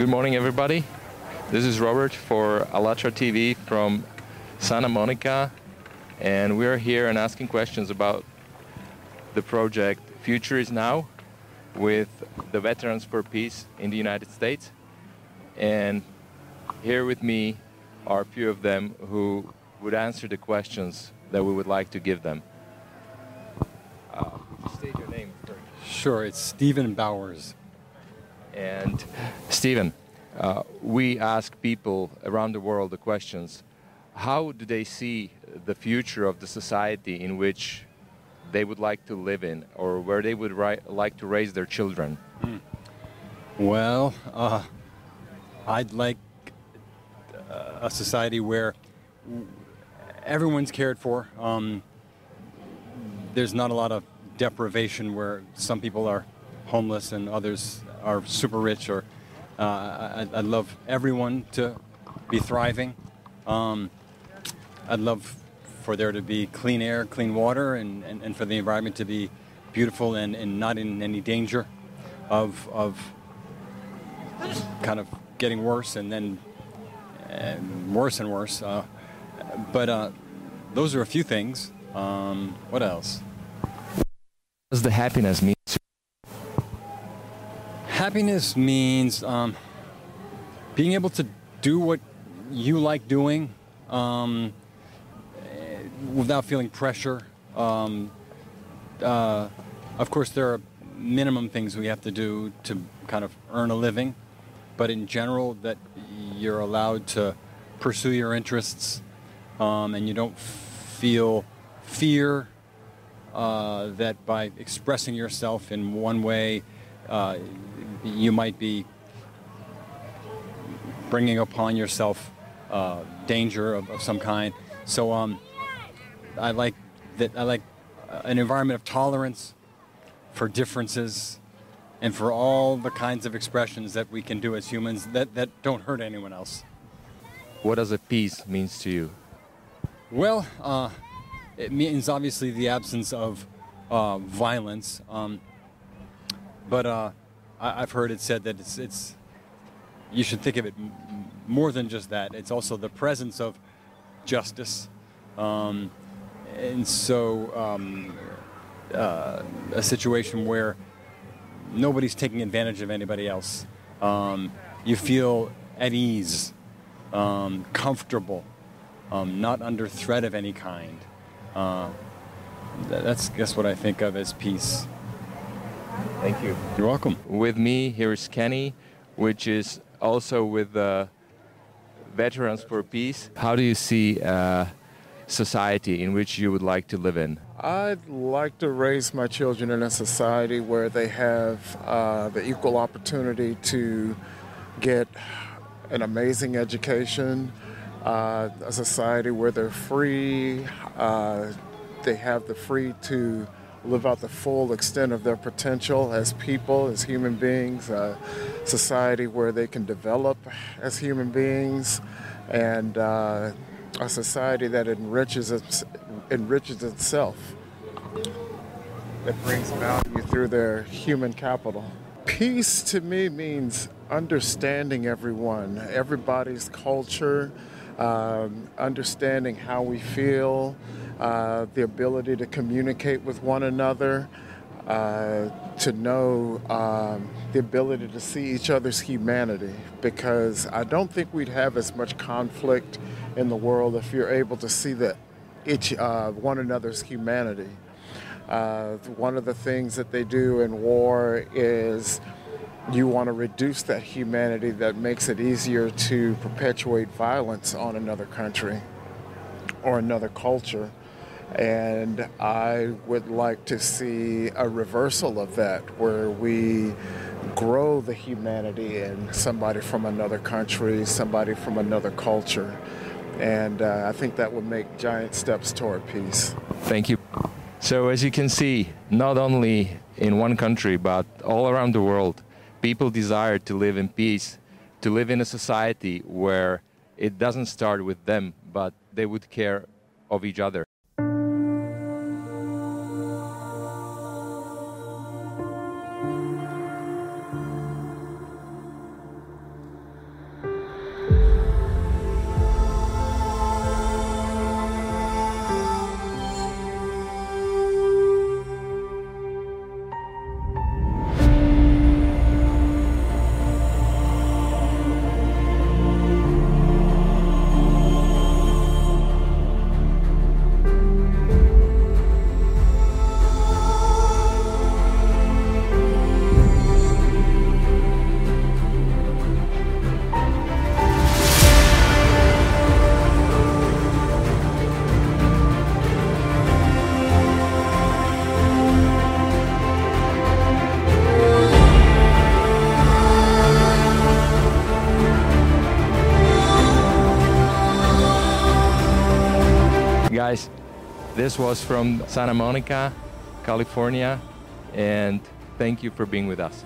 Good morning, everybody. This is Robert for ALLATRA TV from Santa Monica, and we're here and asking questions about the project Future is Now with the Veterans for Peace in the United States. And here with me are a few of them who would answer the questions that we would like to give them. Uh, state your name first. Sure, it's Stephen Bowers. And Stephen, uh, we ask people around the world the questions how do they see the future of the society in which they would like to live in or where they would like to raise their children? Mm. Well, uh, I'd like uh, a society where everyone's cared for. Um, there's not a lot of deprivation where some people are homeless and others are super rich or uh, I, would love everyone to be thriving. Um, I'd love for there to be clean air, clean water, and, and, and for the environment to be beautiful and, and not in any danger of, of kind of getting worse and then and worse and worse. Uh, but uh, those are a few things. Um, what else? Does the happiness mean? Happiness means um, being able to do what you like doing um, without feeling pressure. Um, uh, of course, there are minimum things we have to do to kind of earn a living, but in general, that you're allowed to pursue your interests um, and you don't feel fear uh, that by expressing yourself in one way, uh, you might be bringing upon yourself uh, danger of, of, some kind. So um, I like that. I like an environment of tolerance for differences and for all the kinds of expressions that we can do as humans that, that don't hurt anyone else. What does a peace means to you? Well, uh, it means obviously the absence of uh, violence, um, but uh, I, have heard it said that it's, it's you should think of it more than just that. It's also the presence of justice, um, and so um, uh, a situation where nobody's taking advantage of anybody else. Um, you feel at ease, um, comfortable, um, not under threat of any kind. Uh, that's guess what I think of as peace. Thank you. You're welcome. With me here is Kenny, which is also with the Veterans for Peace. How do you see a society in which you would like to live in? I'd like to raise my children in a society where they have uh, the equal opportunity to get an amazing education, uh, a society where they're free, uh, they have the free to live out the full extent of their potential as people, as human beings, a society where they can develop as human beings, and uh, a society that enriches, its, enriches itself, that brings value through their human capital. Peace to me means understanding everyone, everybody's culture, um, understanding how we feel, uh, the ability to communicate with one another, uh, to know um, the ability to see each other's humanity. Because I don't think we'd have as much conflict in the world if you're able to see that each uh, one another's humanity. Uh, one of the things that they do in war is you want to reduce that humanity that makes it easier to perpetuate violence on another country or another culture. And I would like to see a reversal of that where we grow the humanity in somebody from another country, somebody from another culture. And uh, I think that would make giant steps toward peace. Thank you. So, as you can see, not only in one country, but all around the world, people desire to live in peace, to live in a society where it doesn't start with them, but they would care of each other. Guys, this was from Santa Monica, California, and thank you for being with us.